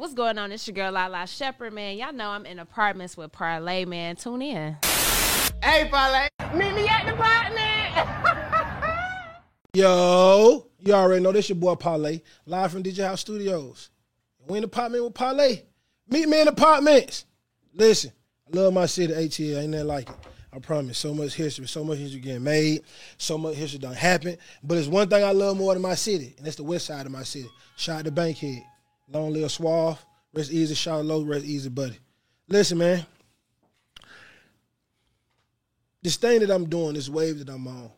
What's going on? It's your girl Lala Shepherd, man. Y'all know I'm in apartments with Parlay, man. Tune in. Hey, Parlay. Meet me at the apartment. Yo, you already know this your boy Parlay, live from DJ House Studios. We in the apartment with Parlay. Meet me in the apartments. Listen, I love my city, ATL. Ain't nothing like it. I promise. So much history, so much history getting made, so much history done happened. But it's one thing I love more than my city, and that's the west side of my city. Shout out to Bankhead. Long live Suave. Rest easy, Shawty Lo, rest easy, buddy. Listen, man. This thing that I'm doing, this wave that I'm on,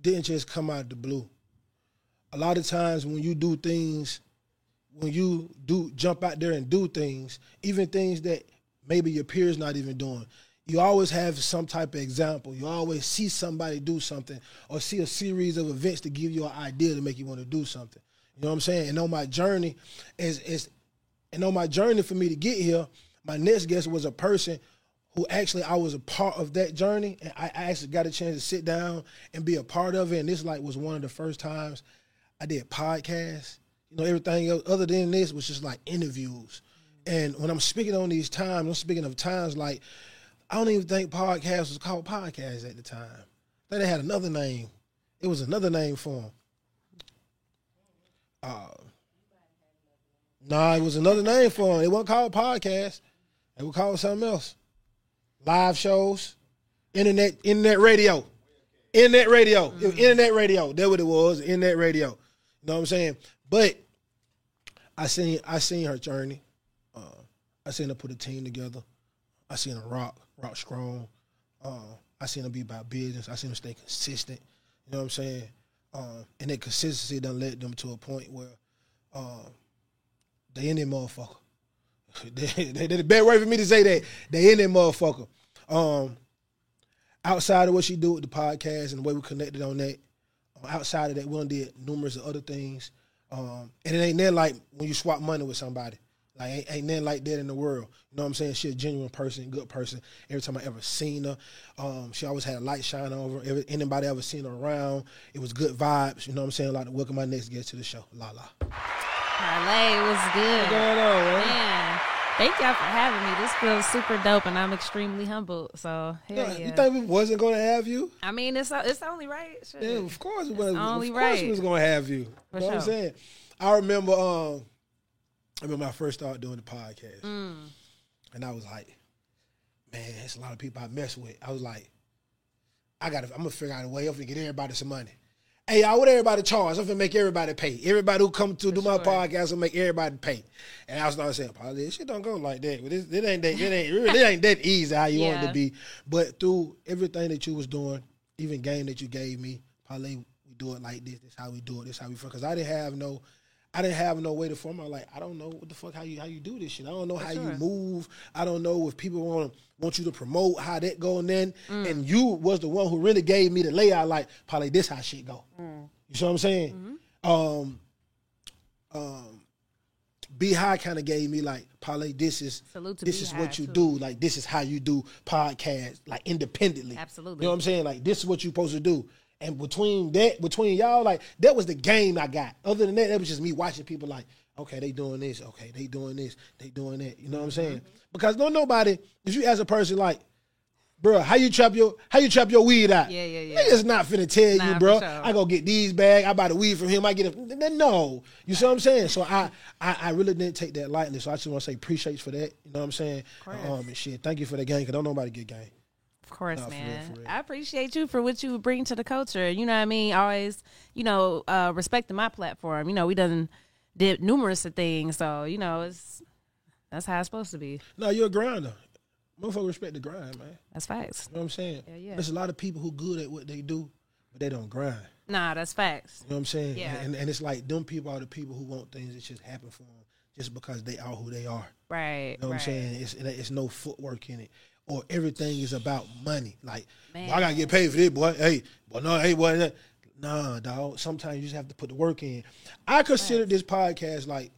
didn't just come out of the blue. A lot of times when you do things, when you do jump out there and do things, even things that maybe your peers not even doing, you always have some type of example. You always see somebody do something or see a series of events to give you an idea to make you want to do something. You know what I'm saying? And on my journey is is and on my journey for me to get here, my next guest was a person who actually I was a part of that journey, and I actually got a chance to sit down and be a part of it. And this like was one of the first times I did podcasts. You know, everything else other than this was just like interviews. And when I'm speaking on these times, I'm speaking of times like I don't even think podcast was called podcast at the time. I they had another name. It was another name for them. Uh, nah, it was another name for them. It wasn't called podcast. It was called something else. Live shows, internet, internet radio, internet radio, was internet radio. That's what it was, internet radio. You know what I'm saying? But I seen, I seen her journey. Uh, I seen her put a team together. I seen her rock, rock strong. Uh, I seen her be about business. I seen her stay consistent. You know what I'm saying? Um, and that consistency done led them to a point where um, they in that motherfucker. they, they, they the bad word for me to say that. They in that motherfucker. Um, outside of what she do with the podcast and the way we connected on that, uh, outside of that, we done did numerous other things. Um, and it ain't nothing like when you swap money with somebody. Like ain't, ain't nothing like that in the world. You know what I'm saying? She a genuine person, good person. Every time I ever seen her, um, she always had a light shine over. her. Every, anybody ever seen her around, it was good vibes. You know what I'm saying? Like to welcome my next guest to the show. La la. it was good. What's going on, man? Man, thank y'all for having me. This feels super dope, and I'm extremely humbled. So Yeah, yeah. You think we wasn't gonna have you? I mean, it's it's only right. Shit. Yeah, of course we was. only of course right. we was gonna have you. For you know what I'm saying? I remember um I remember I first started doing the podcast. Mm. And I was like, man, it's a lot of people I mess with. I was like, I gotta I'm gonna figure out a way. I'm gonna get everybody some money. Hey, y'all, what everybody charge? I'm gonna make everybody pay. Everybody who come to do my sure. podcast will make everybody pay. And I was not saying, probably this shit don't go like that. But it, it ain't that it ain't it ain't that easy how you want it to be. But through everything that you was doing, even game that you gave me, probably we do it like this. This how we do it. This how we fuck. because I didn't have no. I didn't have no way to form. out like I don't know what the fuck how you how you do this shit. I don't know how you move. I don't know if people want want you to promote how that go and then. Mm. And you was the one who really gave me the layout. Like probably this how shit go. Mm. You see what I'm saying? Mm-hmm. Um, um, Be High kind of gave me like parlay. This is this is what you too. do. Like this is how you do podcast like independently. Absolutely. You know what I'm saying? Like this is what you're supposed to do. And between that, between y'all, like that was the game I got. Other than that, that was just me watching people like, okay, they doing this, okay, they doing this, they doing that. You know what I'm saying? Mm-hmm. Because no nobody, if you ask a person like, bro, how you trap your how you trap your weed out? Yeah, yeah, yeah. Niggas not finna tell Nah, you, bro. sure. I go get these bags. I buy the weed from him. I get it. No, you see what I'm saying? So I, I, I really didn't take that lightly. So I just want to say appreciate for that. You know what I'm saying? Um, and shit. Thank you for the game. Cause don't nobody get game. Of course, Nah, for real, man. for real. I appreciate you for what you bring to the culture. You know what I mean? Always, you know, uh, respecting my platform. You know, we done did numerous of things, so you know, it's that's how it's supposed to be. No, you're a grinder. Motherfucker respect the grind, man. That's facts. You know what I'm saying? Yeah, yeah. There's a lot of people who good at what they do, but they don't grind. Nah, that's facts. You know what I'm saying? Yeah. And, and it's like them people are the people who want things that just happen for them just because they are who they are. Right. You know what I'm saying? It's it's no footwork in it. Or everything is about money. Like, boy, I gotta get paid for this, boy. Hey, but no, hey, boy. that- Nah, dog. Sometimes you just have to put the work in. I consider this podcast like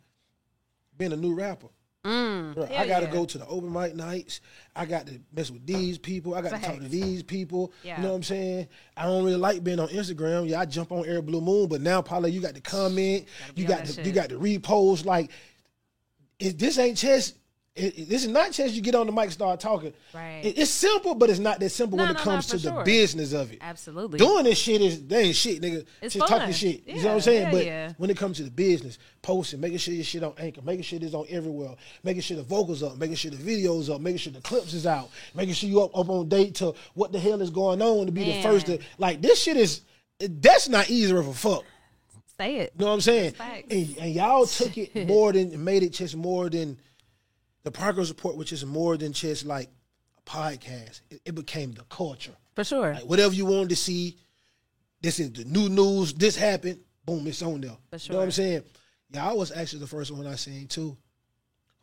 being a new rapper. Mm, Bro, I got to yeah. go to the open mic nights. I got to mess with these people. I got to talk to these people. Yeah. You know what I'm saying? I don't really like being on Instagram. Yeah, I jump on Air Blue Moon, but now probably you got to comment. You got to you got to repost. Like, if this ain't chess. It, this is not just You get on the mic, and start talking. Right. It- it's simple, but it's not that simple No, when it no, comes to the business of it. Absolutely. Doing this shit is they ain't shit, nigga. It's Just talking fun. shit. You know what I'm saying? hell but yeah. when it comes to the business, posting, making sure your shit on anchor, making sure it's on everywhere, making sure the vocals up, making sure the videos up, making sure the clips is out, making sure you up, up on date to what the hell is going on to be the first to like this shit is that's not easy of a fuck. Say it. You know what I'm saying? And, and y'all took it more than made it just more than the Progress Report, which is more than just like a podcast. It, it became the culture. For sure. Like whatever you wanted to see, this is the new news. This happened. Boom, it's on there. For You know what I'm saying? Yeah, I was actually the first one I seen too,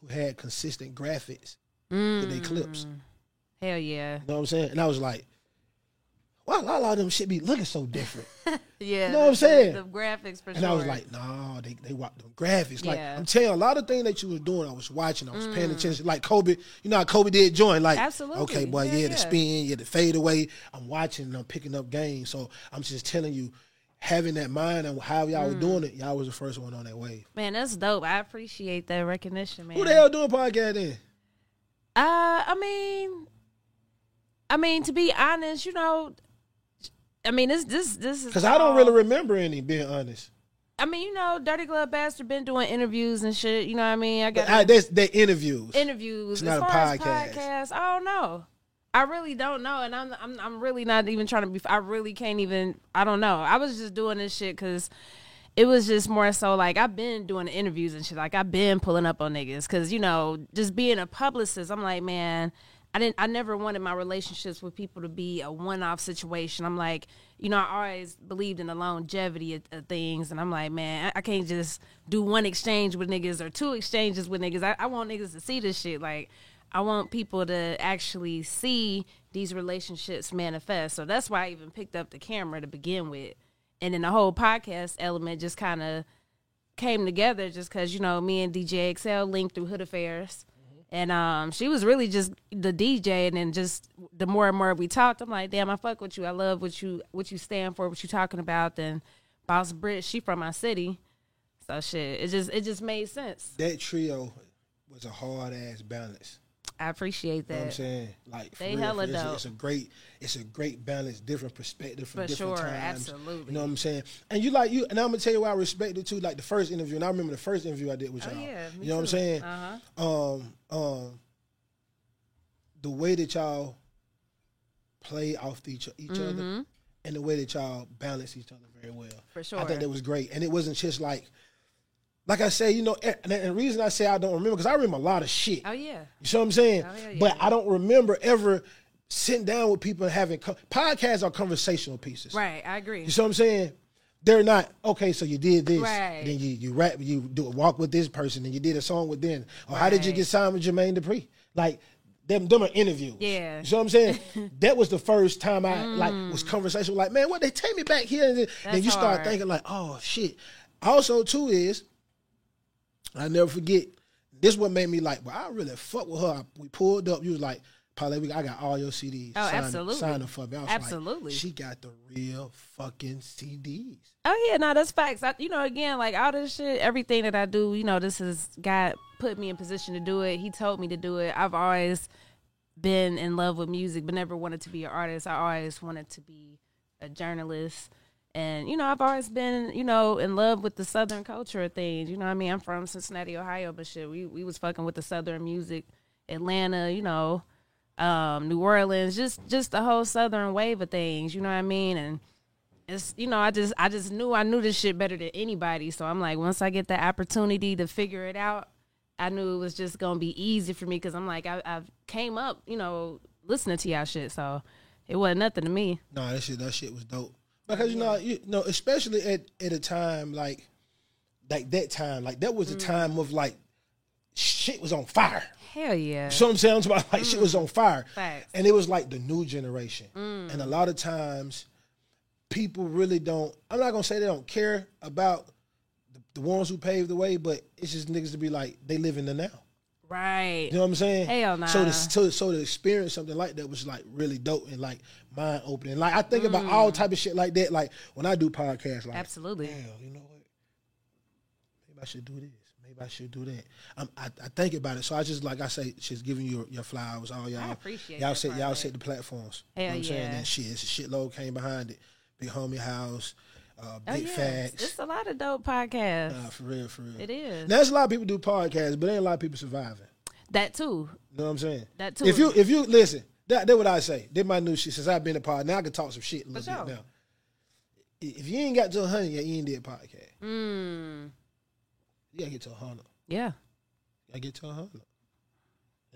who had consistent graphics with their clips. Mm. Hell yeah. You know what I'm saying? And I was like, why a lot of them shit be looking so different? Yeah. You know what I'm saying? The, the graphics for And sure. I was like, nah, they they watch them graphics. Like Yeah. I'm telling you, a lot of things that you was doing, I was watching, I was paying attention. Like Kobe, you know how Kobe did join. Like, Mm. Absolutely. okay, boy, Yeah, yeah, yeah. the spin, yeah, the fade away. I'm watching and I'm picking up games. So I'm just telling you, having that mind and how y'all Mm. was doing it, y'all was the first one on that wave. man, that's dope. I appreciate that recognition, man. Who the hell doing podcast then? Uh, I mean, I mean to be honest, you know, I mean this this this is Because I don't really remember any, being honest. I mean, you know, Dirty Glove Bastard been doing interviews and shit. You know what I mean? I got I, that's they interviews. interviews. It's not a podcast. podcasts, I don't know. I really don't know, and I'm I'm I'm really not even trying to be. I really can't even. I don't know. I was just doing this shit because it was just more so like I've been doing interviews and shit. Like I've been pulling up on niggas because you know just being a publicist. I'm like, man, I didn't. I never wanted my relationships with people to be a one off situation. I'm like, you know, I always believed in the longevity of, of things, and I'm like, man, I, I can't just do one exchange with niggas or two exchanges with niggas. I, I want niggas to see this shit. Like, I want people to actually see these relationships manifest. So that's why I even picked up the camera to begin with, and then the whole podcast element just kind of came together just because you know me and DJ XL linked through Hood Affairs, and um she was really just the DJ, and then just the more and more we talked, I'm like, damn, I fuck with you. I love what you what you stand for, what you talking about. Then Boss Brit, she from my city, so shit, it just it just made sense. that trio was a hard ass balance. I appreciate You know I'm saying? Like They real, hella. It's a- dope. It's a great, it's a great balance, different perspective from For different sure, times. absolutely. You know what I'm saying? And you like you, and I'm gonna tell you why I respect it too. Like the first interview, and I remember the first interview I did with Oh, y'all. yeah, me you know what I'm saying? Uh-huh. Um, um, the way that y'all play off each each other, and the way that y'all balance each other very well. For sure, I think that was great, and it wasn't just like. Like I say, you know, and and the reason I say I don't remember because I remember a lot of shit. Oh yeah, You see what I'm saying? Oh, yeah, yeah, but yeah. I don't remember ever sitting down with people and having co- podcasts are conversational pieces. right. I agree. You see what I'm saying? They're not okay. So you did this, Right. then you you rap, you do a walk with this person, and you did a song with them. Or how did you get signed with Jermaine Dupri? Like them, them are interviews. Yeah. You see what I'm saying? that was the first time I mm. like was conversational. Like man, what they take me back here, and then, then you start hard. thinking like, oh shit. Also, too is I never forget. This what made me like, well, I really fuck with her. We pulled up. You was like, we- I got all your CDs. Oh, Sign- absolutely. Sign them for me. I was like, Absolutely. she got the real fucking CDs. Oh yeah, no, that's facts. I, you know, again, like all this shit, everything that I do, you know, this is God put me in position to do it. He told me to do it. I've always been in love with music, but never wanted to be an artist. I always wanted to be a journalist. And, you know, I've always been, you know, in love with the Southern culture of things. You know I mean? I'm from Cincinnati, Ohio, but shit, we, we was fucking with the Southern music. Atlanta, you know, um, New Orleans, just just the whole Southern wave of things. You know what I mean? And it's you know I just I just knew I knew this shit better than anybody. So I'm like, once I get the opportunity to figure it out, I knew it was just gonna be easy for me because I'm like I, I've came up, you know, listening to y'all shit. So it wasn't nothing to me. Nah, that shit, that shit was dope. Because you know, you know, especially at at a time like like that time, like that was a mm. time of like shit was on fire. Hell yeah. So I'm saying, about like shit was mm. on fire, Facts. and it was like the new generation. Mm. And a lot of times, people really don't. I'm not gonna say they don't care about the, the ones who paved the way, but it's just niggas to be like they live in the now. Right. You know what I'm saying? Hell nah. So to, so, so to experience something like that was like really dope and like mind opening. Like I think about all type of shit like that. Like when I do podcasts, like Mm. Absolutely. Damn, you know what? Maybe I should do this. Maybe I should do that. Um, I, I think about it. So I just like I say, just giving you your, flowers. All y'all. appreciate y'all set y'all set the platforms. you know Hell what I'm saying? yeah. And shit, it's a shitload came behind it. Big homie house, uh, Oh, big yeah. facts. It's a lot of dope podcasts. Nah, for real, for real. It is. Now, there's a lot of people do podcasts, but ain't a lot of people surviving. that too. You know what I'm saying? That too. If you if you listen, that that what I say. That my new shit. Since I've been a pod, now I can talk some shit a little For bit now. If you ain't got to a hundred yet, you ain't did podcast. Mm, You gotta get to a hundred. yeah. You gotta get to a hundred. And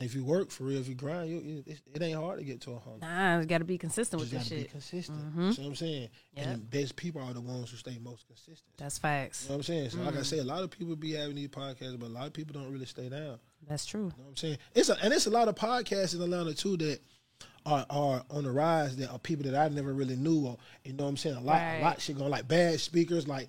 if you work for real, if you grind, you, it, it ain't hard to get to a hundred. Nah, you got to be consistent You with this gotta be shit. consistent. Mhm. You see what I'm saying? Yep. And the best people are the ones who stay most consistent. That's facts. You know what I'm saying? So Mm. like I say, a lot of people be having these podcasts, but a lot of people don't really stay down. That's true. You know what I'm saying? It's a, and it's a lot of podcasts in Atlanta too that are are on the rise that are people that I never really knew or you know what I'm saying? A lot Right. a lot shit going like bad speakers like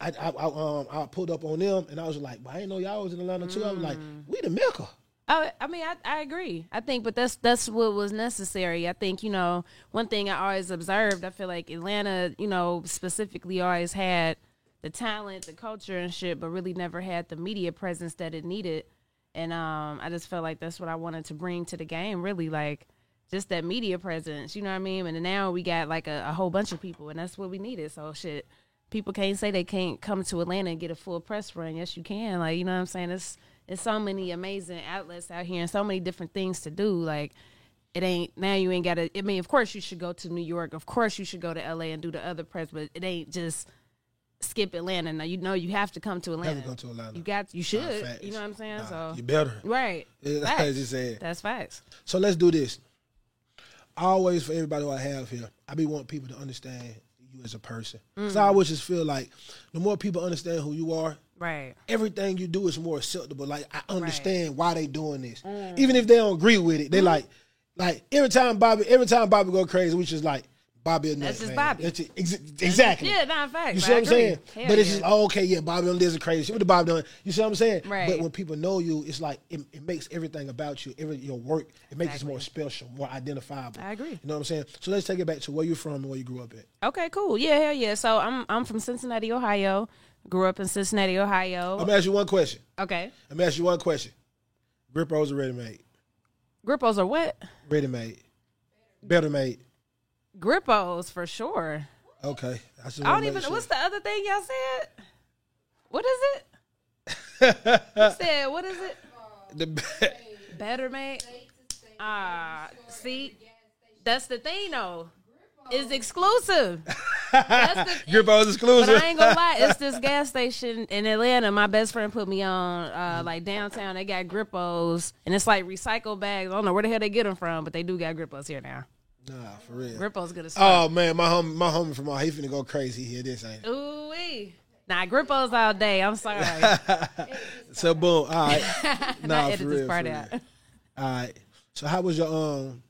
I, I, I um I pulled up on them and I was like, well, I didn't know y'all was in Atlanta too. I was like, Mm. we the Mecca. Oh, I mean, I, I agree. I think, but that's that's what was necessary. I think you know one thing I always observed. I feel like Atlanta, you know, specifically always had the talent, the culture, and shit, but really never had the media presence that it needed. And um, I just felt like that's what I wanted to bring to the game. Really, like just that media presence. You know what I mean? And now we got like a, a whole bunch of people, and that's what we needed. So shit. People can't say they can't come to Atlanta and get a full press run. Yes, you can. Like, you know what I'm saying? It's it's so many amazing outlets out here and so many different things to do. Like it ain't now you ain't gotta I mean, of course you should go to New York. Of course you should go to LA and do the other press, but it ain't just skip Atlanta. Now you know you have to come to Atlanta. Never go to Atlanta. You got you should. facts. you know what I'm saying? Nah, so you better. Right. I Facts. just said. That's facts. So let's do this. Always for everybody who I have here, I be want people to understand you as a person. Because mm. I always just feel like the more people understand who you are, Right. everything you do is more acceptable. Like I understand why they doing this, mm. even if they don't agree with it. They mm. like, like every time Bobby, every time Bobby go crazy, which is like Bobby. nut, That's just. Bobby. That's just- ex- exactly. Yeah, not in fact. You see what I'm saying? Hell but it's yeah. just oh, okay, yeah, Bobby this is crazy. shit. What the Bobby done? You see what I'm saying? Right. But when people know you, it's like it, it makes everything about you, every your work, it makes Exactly. it more special, more identifiable. I agree. You know what I'm saying? So let's take it back to where you're from and where you grew up at. Okay, cool. Yeah, hell yeah. So I'm I'm from Cincinnati, Ohio. Grew up in Cincinnati, I'm Ohio. gonna ask you one question. Okay. I'm gonna ask you one question. Grippos are ready made. Grippos are what? Ready made. Better made. Grippos for sure. Okay. I, I don't even. sure. What's the other thing y'all said? What is it? you said what is it? the Better made. Ah, see, that's the thing though. It's exclusive. That's the, rolls but exclusive. I ain't gonna lie. It's this gas station in Atlanta. My best friend put me on, uh, like downtown. They got Grippos, and it's like recycle bags. I don't know where the hell they get them from, but they do got Grippos here now. Nah, for real. Grippos gonna. fuck. Oh man, my home, my homie from all he finna go crazy here. This ain't. Ooh wee. Nah, Grippos all day. I'm sorry. So boom. All right. Nah, for this real. part for out. real. All right. So how was your um?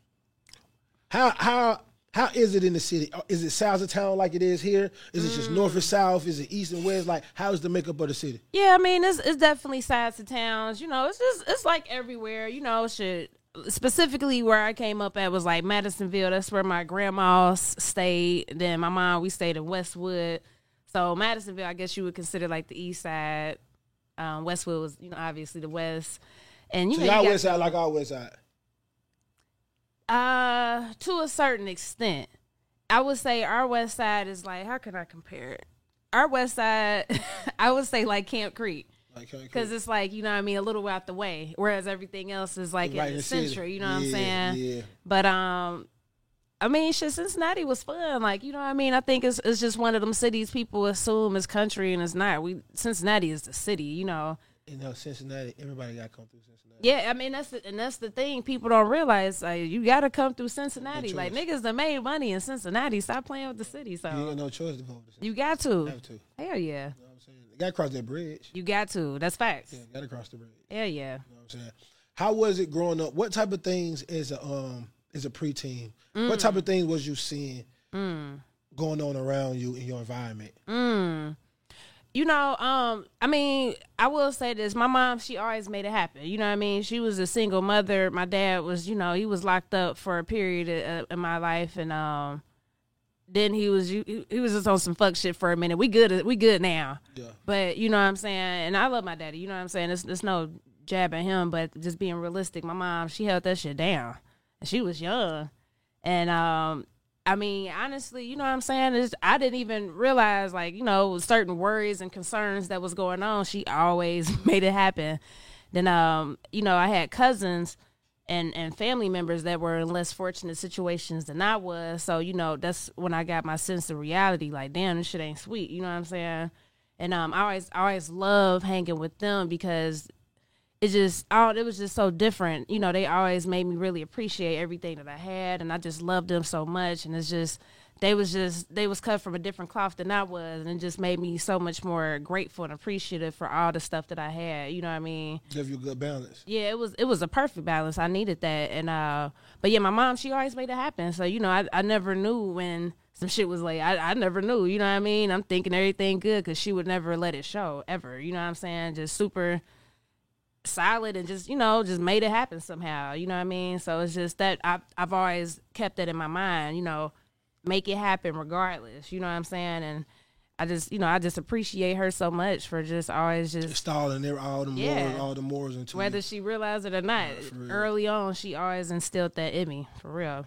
How how how is it in the city? Uh, Is it south of town like it is here? Is it just north and south? Is it east and west? Like how is the makeup of the city? Yeah, I mean, it's it's definitely sides to towns. You know, it's just it's like everywhere. You know, shit. Specifically, where I came up at was like Madisonville. That's where my grandma stayed. Then my mom, we stayed in Westwood. So Madisonville, I guess you would consider like the east side. Um, Westwood was, you know, obviously the west. And you So know, you got- west side like our west side. uh, to a certain extent, I would say our west side is like how can I compare it? Our west side, I would say like Camp Creek. Like, okay, Because it's like, you know what I mean, a little out the way. Whereas everything else is like Right in the, center, you know what I'm saying? yeah. But um I mean shit, Cincinnati was fun. Like, you know what I mean? I think it's it's just one of them cities people assume is country and it's not. We Cincinnati is the city, you know. you know Cincinnati. Everybody got to come through Cincinnati. Yeah, I mean that's the, and that's the thing people don't realize. Like, you got to come through Cincinnati. No like niggas that made money in Cincinnati. Stop playing with the city. So you got no choice to go you got to. have to. Hell yeah, know what I'm saying? You got to cross that bridge. you got to. That's facts. Yeah, got to cross the bridge. Hell yeah. You know what I'm saying? How was it growing up? What type of things as a um as a preteen? What type of things was you seeing going on around you in your environment? Mm. You know, um, I mean, I will say this. My mom, she always made it happen. You know what I mean? She was a single mother. My dad was, you know, he was locked up for a period of, in my life, and um, then he was he, he was just on some fuck shit for a minute. We good, we good now. Yeah. But you know what I'm saying? And I love my daddy. You know what I'm saying? It's, it's no jab at him, but just being realistic. My mom, she held that shit down, and she was young, and um, I mean, honestly, you know what I'm saying? Is I didn't even realize like, you know, certain worries and concerns that was going on. She always made it happen. Then um, you know, I had cousins and and family members that were in less fortunate situations than I was. So, you know, that's when I got my sense of reality like, damn, this shit ain't sweet, you know what I'm saying? And um I always I always love hanging with them because it just oh, it was just so different. You know, they always made me really appreciate everything that I had, and I just loved them so much. And it's just they was just they was cut from a different cloth than I was, and it just made me so much more grateful and appreciative for all the stuff that I had. You know what I mean? Give you a good balance. Yeah, it was it was a perfect balance. I needed that, and uh, but yeah, my mom she always made it happen. So you know, I I never knew when some shit was like I, I never knew. You know what I mean? I'm thinking everything good because she would never let it show ever. You know what I'm saying? Just super solid and just you know just made it happen somehow you know what i mean so it's just that I've, I've always kept that in my mind you know make it happen regardless you know what i'm saying and i just you know i just appreciate her so much for just always just Installing there all the Yeah. morals, all the morals into whether you. she realized it or not real. early on she always instilled that in me for real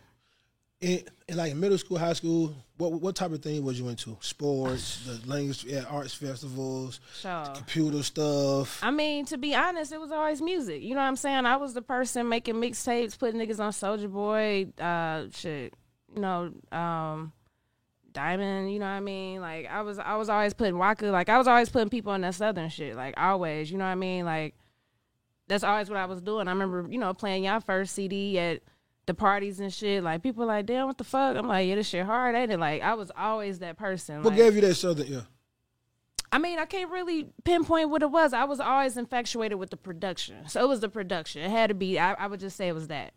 In, in like middle school, high school, what what type of thing was you into? Sports, the language, yeah, arts festivals, sure computer stuff. I mean, to be honest, it was always music. You know what I'm saying? I was the person making mixtapes, putting niggas on Soulja Boy, uh, shit, you know, um, Diamond. You know what I mean? Like I was, I was always putting Waka. Like I was always putting people on that Southern shit. Like always, you know what I mean? Like that's always what I was doing. I remember, you know, playing y'all first CD at the parties and shit. Like people like, damn, what the fuck? I'm like, yeah, this shit hard, ain't it? Like I was always that person. What like, gave you that southern? Yeah, I mean, I can't really pinpoint what it was. I was always infatuated with the production. So it was the production. It had to be I, I would just say it was that.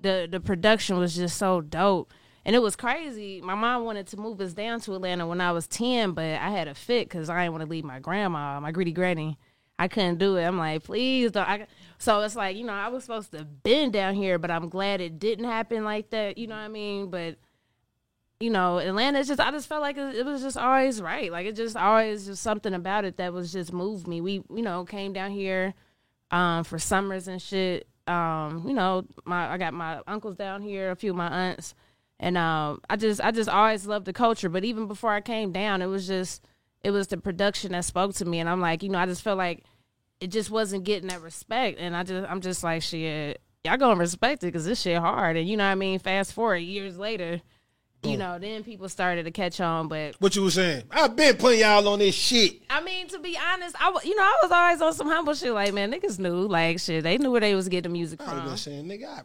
The the production was just so dope. And it was crazy. My mom wanted to move us down to Atlanta when I was 10, but I had a fit because I didn't want to leave my grandma, my greedy granny. I couldn't do it. I'm like, please don't. I, so it's like, you know, I was supposed to been down here, but I'm glad it didn't happen like that. You know what I mean? But you know, Atlanta it's just I just felt like it, was just always right. Like it just always just something about it that was just moved me. We, you know, came down here um for summers and shit. Um, you know, my I got my uncles down here, a few of my aunts. And um I just I just always loved the culture, but even before I came down, it was just it was the production that spoke to me. And I'm like, you know, I just felt like it just wasn't getting that respect. And I just I'm just like shit y'all gonna respect it because this shit hard. And you know what I mean? Fast forward years later you know then people started to catch on but what you was saying? I've been putting y'all on this shit. I mean to be honest I you know I was always on some humble shit like man niggas knew like shit they knew where they was getting the music I from was saying, nigga, I,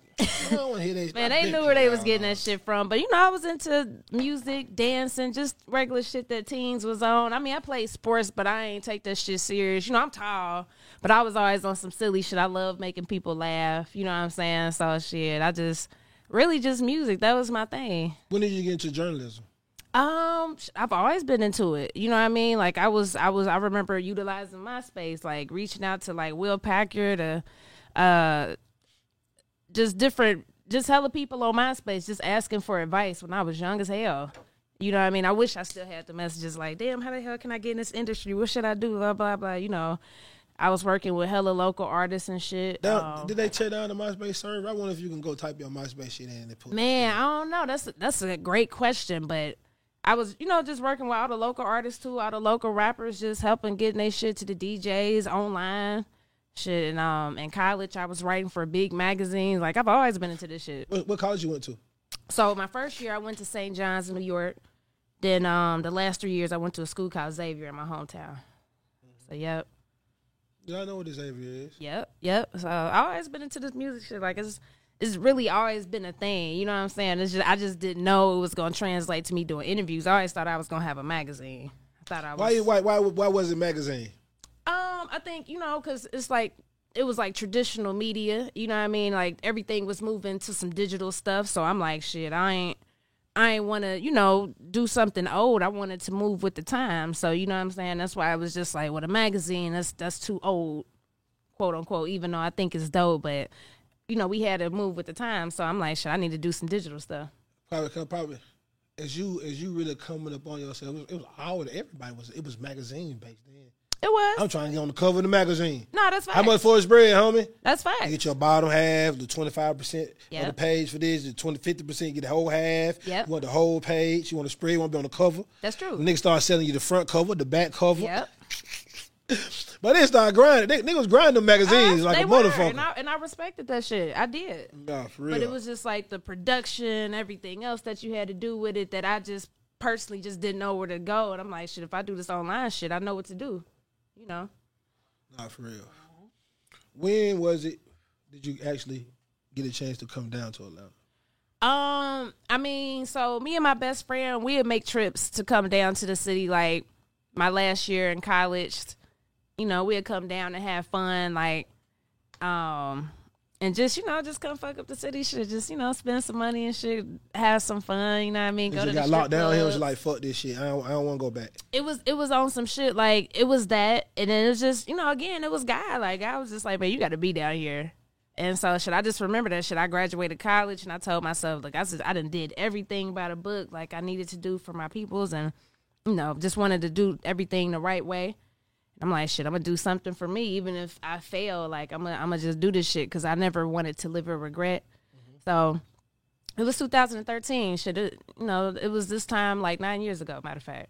I don't want to hear that. Man, they knew where they was getting on. that shit from. But you know, I was into music, dancing, just regular shit that teens was on. I mean, I played sports, but I ain't take that shit serious. You know, I'm tall, but I was always on some silly shit. I love making people laugh. You know what I'm saying? So shit, I just really just music. That was my thing. When did you get into journalism? Um, I've always been into it. You know what I mean? Like I was, I was, I remember utilizing MySpace, like reaching out to like Will Packer to, uh, just different, just hella people on MySpace, just asking for advice when I was young as hell. You know what I mean? I wish I still had the messages like, damn, how the hell can I get in this industry? What should I do? Blah blah blah. You know, I was working with hella local artists and shit. Down, Um, did they tear down the MySpace server? I wonder if you can go type your MySpace shit in and put. Man, I don't know. That's that's a great question, but I was, you know, just working with all the local artists too, all the local rappers, just helping getting their shit to the DJs online. Shit, and um, in college, I was writing for big magazines. Like I've always been into this shit. What, what college you went to? So my first year, I went to St. John's in New York. Then um, the last three years, I went to a school called Xavier in my hometown. So yep. Did I know what this Xavier is? Yep, yep. So I always been into this music shit. Like it's it's really always been a thing. You know what I'm saying? It's just I just didn't know it was gonna translate to me doing interviews. I always thought I was gonna have a magazine. I thought I was. Why, why, why, why was it magazine? Um, I think you know because it's like it was like traditional media. You know what I mean? Like everything was moving to some digital stuff. So I'm like, shit, I ain't. I ain't want to, you know, do something old. I wanted to move with the time. So you know what I'm saying. That's why I was just like, with a magazine, that's that's too old, quote unquote. Even though I think it's dope, but you know, we had to move with the time. So I'm like, shit, I need to do some digital stuff. Probably, probably as you as you really coming up on yourself, it was, it was all everybody was. It was magazine based then. It was. I'm trying to get on the cover of the magazine. no, that's fine. How much for a spread, homie? That's fine. You get your bottom half, the 25% of the page for this, the 20, 50%, get the whole half. Yep. You want the whole page. You want the spread, you want to be on the cover. That's true. The niggas start selling you the front cover, the back cover. Yep. But they start grinding. They, niggas grinding them magazines I- like a were, motherfucker. and I, and I respected that shit. I did. nah, for real. But it was just like the production, everything else that you had to do with it that I just personally just didn't know where to go. And I'm like, shit, if I do this online shit, I know what to do. You know? Nah, for real. When was it? Did you actually get a chance to come down to Atlanta? Um, I mean, so me and my best friend, we'd make trips to come down to the city like my last year in college. You know, we'd come down and have fun, like um and just, you know, just come fuck up the city shit. Just, you know, spend some money and shit, have some fun, you know what I mean? Go to got locked down here. Was like, fuck this shit. I don't, I don't want to go back. it was it was on some shit like it was that and then it was just you know again it was guy like I was just like man you got to be down here and so should I just remember that shit I graduated college and I told myself like I said I done did everything by the book like I needed to do for my peoples and you know just wanted to do everything the right way I'm like shit I'm gonna do something for me even if I fail like I'm gonna I'm gonna just do this shit because I never wanted to live with regret so it was 2013 shit it, you know it was this time like nine years ago matter of fact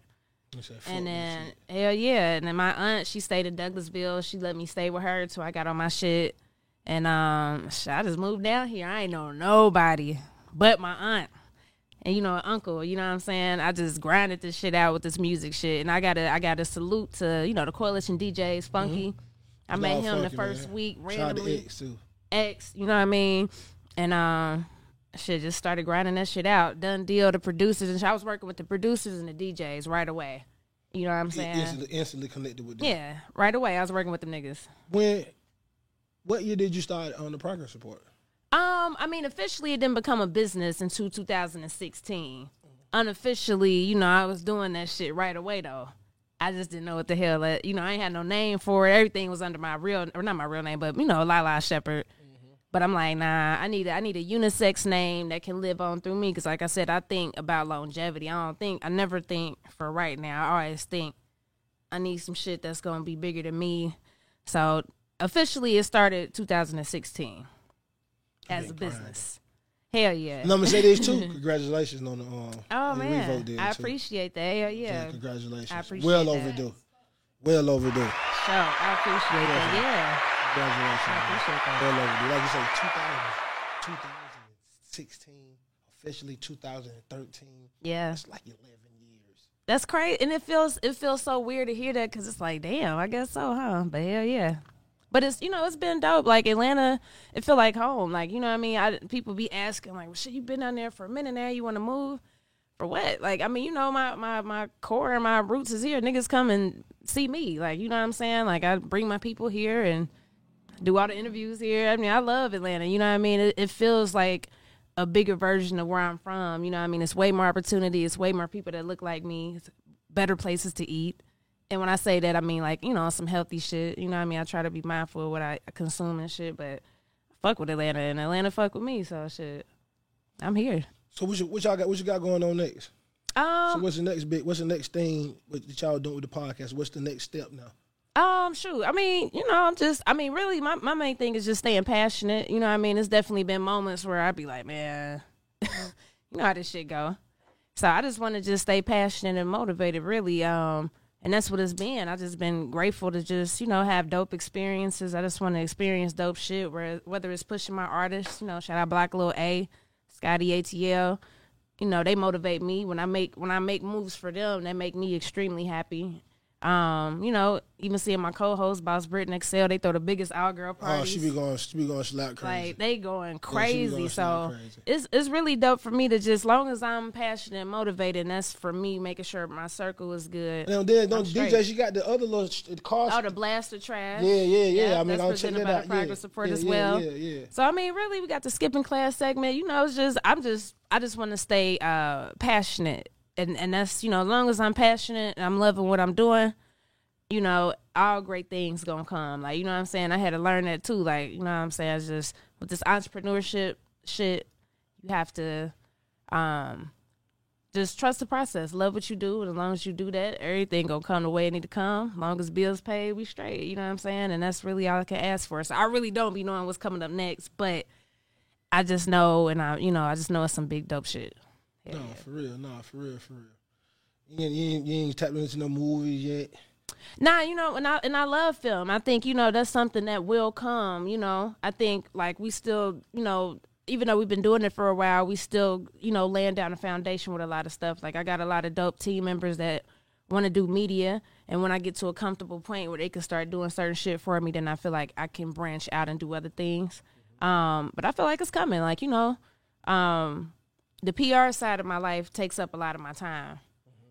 I said, fuck and then hell yeah, and then my aunt she stayed in Douglasville. She let me stay with her till I got on my shit, and um, shit, I just moved down here. I ain't know nobody but my aunt and you know an uncle. You know what I'm saying? I just grinded this shit out with this music shit, and I got to I got to salute to you know the Coalition DJs, Funky. I met him the first man. week Shout out to randomly. X too. X, you know what I mean? And um shit just started grinding that shit out. Dun Deal the producers and shit. I was working with the producers and the DJs right away. You know what I'm saying? Instantly, instantly connected with them. Yeah, right away. I was working with them niggas. When, what year did you start on the progress report? Um, I mean, officially it didn't become a business until 2016. Unofficially, you know, I was doing that shit right away though. I just didn't know what the hell that you know, I ain't had no name for it. Everything was under my real or not my real name, but you know, Lila Shepherd. But I'm like, nah, I need a, I need a unisex name that can live on through me. Cause like I said, I think about longevity. I don't think I never think for right now. I always think I need some shit that's gonna be bigger than me. So officially, it started 2016 as a business. Hell yeah. And I'm gonna say this too. Congratulations on the um. oh the man, deal, I too. appreciate that. Hell yeah. So congratulations. I appreciate well that. overdue. Well overdue. So I appreciate that. Yeah. Congratulations. I appreciate that. Well overdue. Like you say, 2000, 2016, officially 2013. Yeah. That's like 11 years. That's crazy, and it feels it feels so weird to hear that because it's like, damn, I guess so, huh? But hell yeah. But it's you know it's been dope. Like Atlanta, it feel like home. Like you know what I mean. I people be asking like, well, shit, you been down there for a minute now. You want to move for what? Like I mean, you know my my my core and my roots is here. Niggas come and see me. Like you know what I'm saying. Like I bring my people here and do all the interviews here. I mean, I love Atlanta. You know what I mean? It, it feels like a bigger version of where I'm from. You know what I mean? It's way more opportunity. It's way more people that look like me. It's better places to eat. And when I say that, I mean like you know some healthy shit. You know what I mean? I try to be mindful of what I consume and shit. But I fuck with Atlanta, and Atlanta fuck with me. So shit, I'm here. So what, you, what y'all got? What you got going on next? So Um, what's the next big? What's the next thing what that y'all doing with the podcast? What's the next step now? Um, shoot. I mean, you know, I'm just I mean, really my, my main thing is just staying passionate. You know what I mean? It's definitely been moments where I'd be like, man, you know how this shit go. So I just want to just stay passionate and motivated, really. Um, and that's what it's been. I just been grateful to just, you know, have dope experiences. I just want to experience dope shit where whether it's pushing my artists, you know, shout out Black Little A, Scotty ATL, you know, they motivate me when I make when I make moves for them, they make me extremely happy. Um, you know, even seeing my co-host, Boss Britt and XL, they throw the biggest all girl party. Oh, she be going, she be going slap crazy. Like they going crazy. going so crazy. it's it's really dope for me to just long as I'm passionate and motivated, and that's for me making sure my circle is good. and then don't. DJ, she got the other little car. Oh, the blaster trash. yeah, yeah, yeah. I mean, I'll check that out. progress yeah. support yeah, as yeah, well. Yeah, yeah. So I mean, really, we got the skipping class segment. You know, it's just I'm just I just want to stay uh passionate, and and that's you know, as long as I'm passionate and I'm loving what I'm doing, you know, all great things gonna come. Like you know what I'm saying. I had to learn that too. Like you know what I'm saying. It's just with this entrepreneurship shit, you have to um just trust the process. Love what you do, and as long as you do that, everything gonna come the way it need to come. As long as bills paid, we straight. You know what I'm saying? And that's really all I can ask for. So I really don't be knowing what's coming up next, but I just know, and I, you know, I just know it's some big dope shit. Yeah. No, for real. No, for real, for real. You ain't, you ain't, you ain't tapped into no movies yet. Nah, you know, and I and I love film. I think you know that's something that will come. You know, I think like we still, you know, even though we've been doing it for a while, we still, you know, laying down a foundation with a lot of stuff. Like I got a lot of dope team members that want to do media, and when I get to a comfortable point where they can start doing certain shit for me, then I feel like I can branch out and do other things. Um, but I feel like it's coming. Like you know, um, the PR side of my life takes up a lot of my time,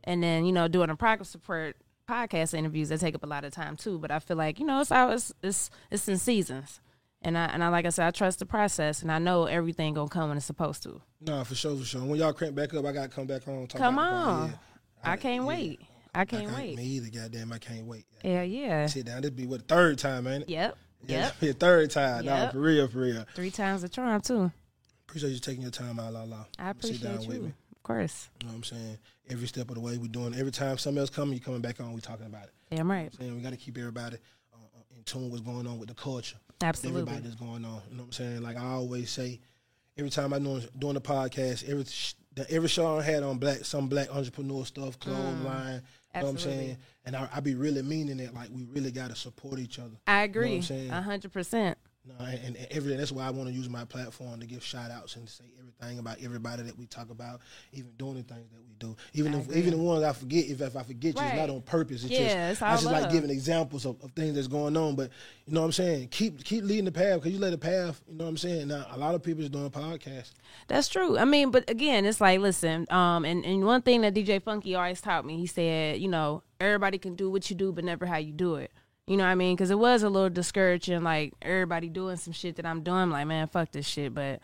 and then you know, doing a progress report podcast interviews that take up a lot of time too. But I feel like you know, it's always it's it's in seasons, and I and I like I said, I trust the process, and I know everything gonna come when it's supposed to. No, for sure, for sure. When y'all crank back up, I gotta come back home. Talk Come about on, yeah. I can't wait. I can't I wait. Me either, goddamn. I can't wait. Yeah, yeah. Sit down. This be what the third time, ain't it? Yep. Yeah, Yep. third time. No, for real, for real. Three times the charm too. Appreciate you taking your time out, la la. I appreciate Sit down appreciate with you. me. Of course. You know what I'm saying? Every step of the way we're doing. Every time something else coming, you coming back on. We talking about it. Damn right. saying we got to keep everybody uh, uh, in tune with what's going on with the culture. Absolutely. Everybody that's going on. You know what I'm saying? Like I always say, every time I doing doing the podcast, every sh- the, every show I had on black some black entrepreneur stuff, clothing line. You know what I'm Mm. Saying? And I, I be really meaning it. Like we really got to support each other. I what agree. I'm saying? A hundred percent. No, and, and every that's why I want to use my platform to give shout outs and say everything about everybody that we talk about, even doing the things that we do. Even if even the ones I forget, if, if I forget you, it's not on purpose. It's Yeah, just I just like giving examples of, of things that's going on. But you know what I'm saying? Keep keep leading the path because you let the path. You know what I'm saying? Now a lot of people is doing podcasts. That's true. I mean, but again, it's like, listen, um, and, and one thing that DJ Funky always taught me, he said, you know, everybody can do what you do, but never how you do it. You know what I mean? Because it was a little discouraging, like everybody doing some shit that I'm doing. Like, man, fuck this shit. But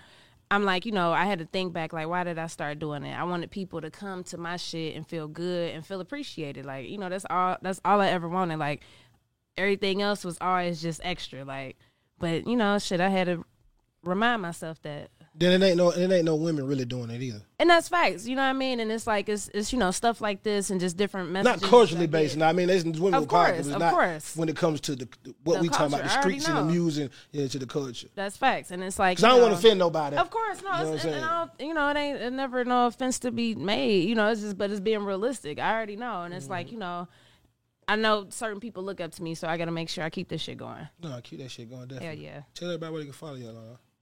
I'm like, you know, I had to think back, like, why did I start doing it? I wanted people to come to my shit and feel good and feel appreciated. Like, you know, that's all. That's all I ever wanted. Like, everything else was always just extra. Like, but you know, shit, I had to remind myself that Then it ain't no it ain't no women really doing it either. and that's facts, you know what I mean? And it's like it's it's you know stuff like this and just different messages. Not culturally based. I mean, there's women Of course. It's of not course. when it comes to the what The we talking about, the streets and the music, yeah, to the culture. That's facts, and it's like Because I don't want to offend nobody. Of course, no, You know it's, and, saying? and I don't, you know, it ain't it never no offense to be made, you know. It's just, but it's being realistic. I already know, and it's Mm-hmm. like you know, I know certain people look up to me, so I got to make sure I keep this shit going. No, keep that shit going. Hell Definitely. yeah. Tell everybody where they can follow you.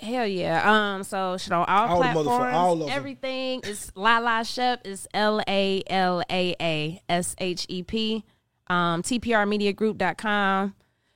Lala. Hell yeah. Um. So shit on all, All the platforms. all of them. everything is La La Shep is L A L A A S H E P. Um. TPRMediaGroup.com.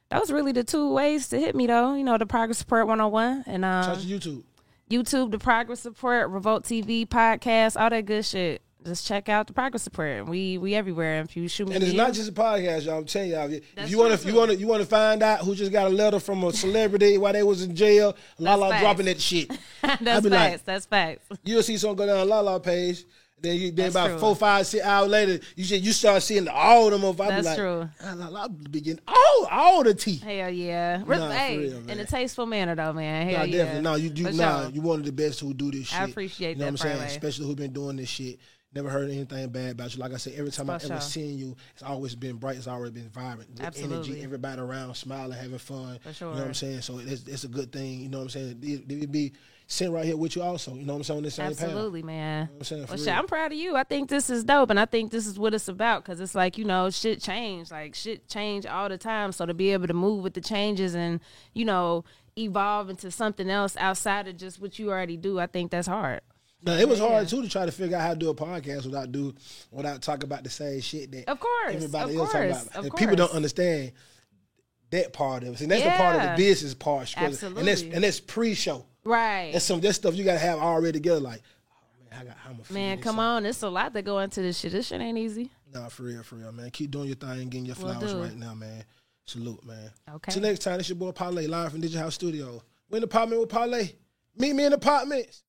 That was really the two ways to hit me though. You know the Progress Report 101 and um Shout out to YouTube. YouTube, the Progress Report, Revolt TV, podcast, all that good shit. Just check out the Progress Report. We we everywhere. If you shoot me, And it's a not just a podcast, y'all. I'm telling y'all. If That's you want to, you want to, you want to find out who just got a letter from a celebrity while they was in jail. Lala facts. dropping that shit. I that's be facts. like- that's facts. You'll see someone go down Lala page. Then you then That's about true. four, five, six hours later, you should, you start seeing all them. Of, I be That's like, true. "Ah, Lala, I be getting all all the tea. Hell yeah. Nah, hey, real, man. in a tasteful manner though, man. Hell Nah, yeah. definitely. No, you you For nah, sure. you one of the best who do this shit. I appreciate you know that, what I'm saying? Parlay. Especially who've been doing this shit. Never heard anything bad about you. Like I said, every time I For ever seen you, it's always been bright. It's always been vibrant. Absolutely. energy, everybody around, smiling, having fun. For sure. You know what. I'm saying? So it's, it's a good thing. You know what I'm saying? They, they be sitting right here with you also. You know what I'm saying? On the same. Absolutely, man. I'm saying? Well, shit. I'm proud of you. I think this is dope, and I think this is what it's about because it's like you know, shit change, like shit change all the time. So to be able to move with the changes and you know evolve into something else outside of just what you already do, I think that's hard. Now, it was Yeah. hard too to try to figure out how to do a podcast without do without talking about the same shit that Of course, everybody of else talking about. and people don't understand that part of it. And that's the part of the Yeah. business part. 'cause- And that's Absolutely. and that's pre-show. Right. That's some that stuff you gotta have already together. Like, oh man, I got how much Man, come on. It's a lot that go into this shit. This shit ain't easy. Nah, for real, for real, man. Keep doing your thing, getting your flowers do. right now, man. Salute, man. Okay. Till next time, it's your boy Parlay live from Digital House Studio. We're in the apartment with Parlay. Meet me in the apartments.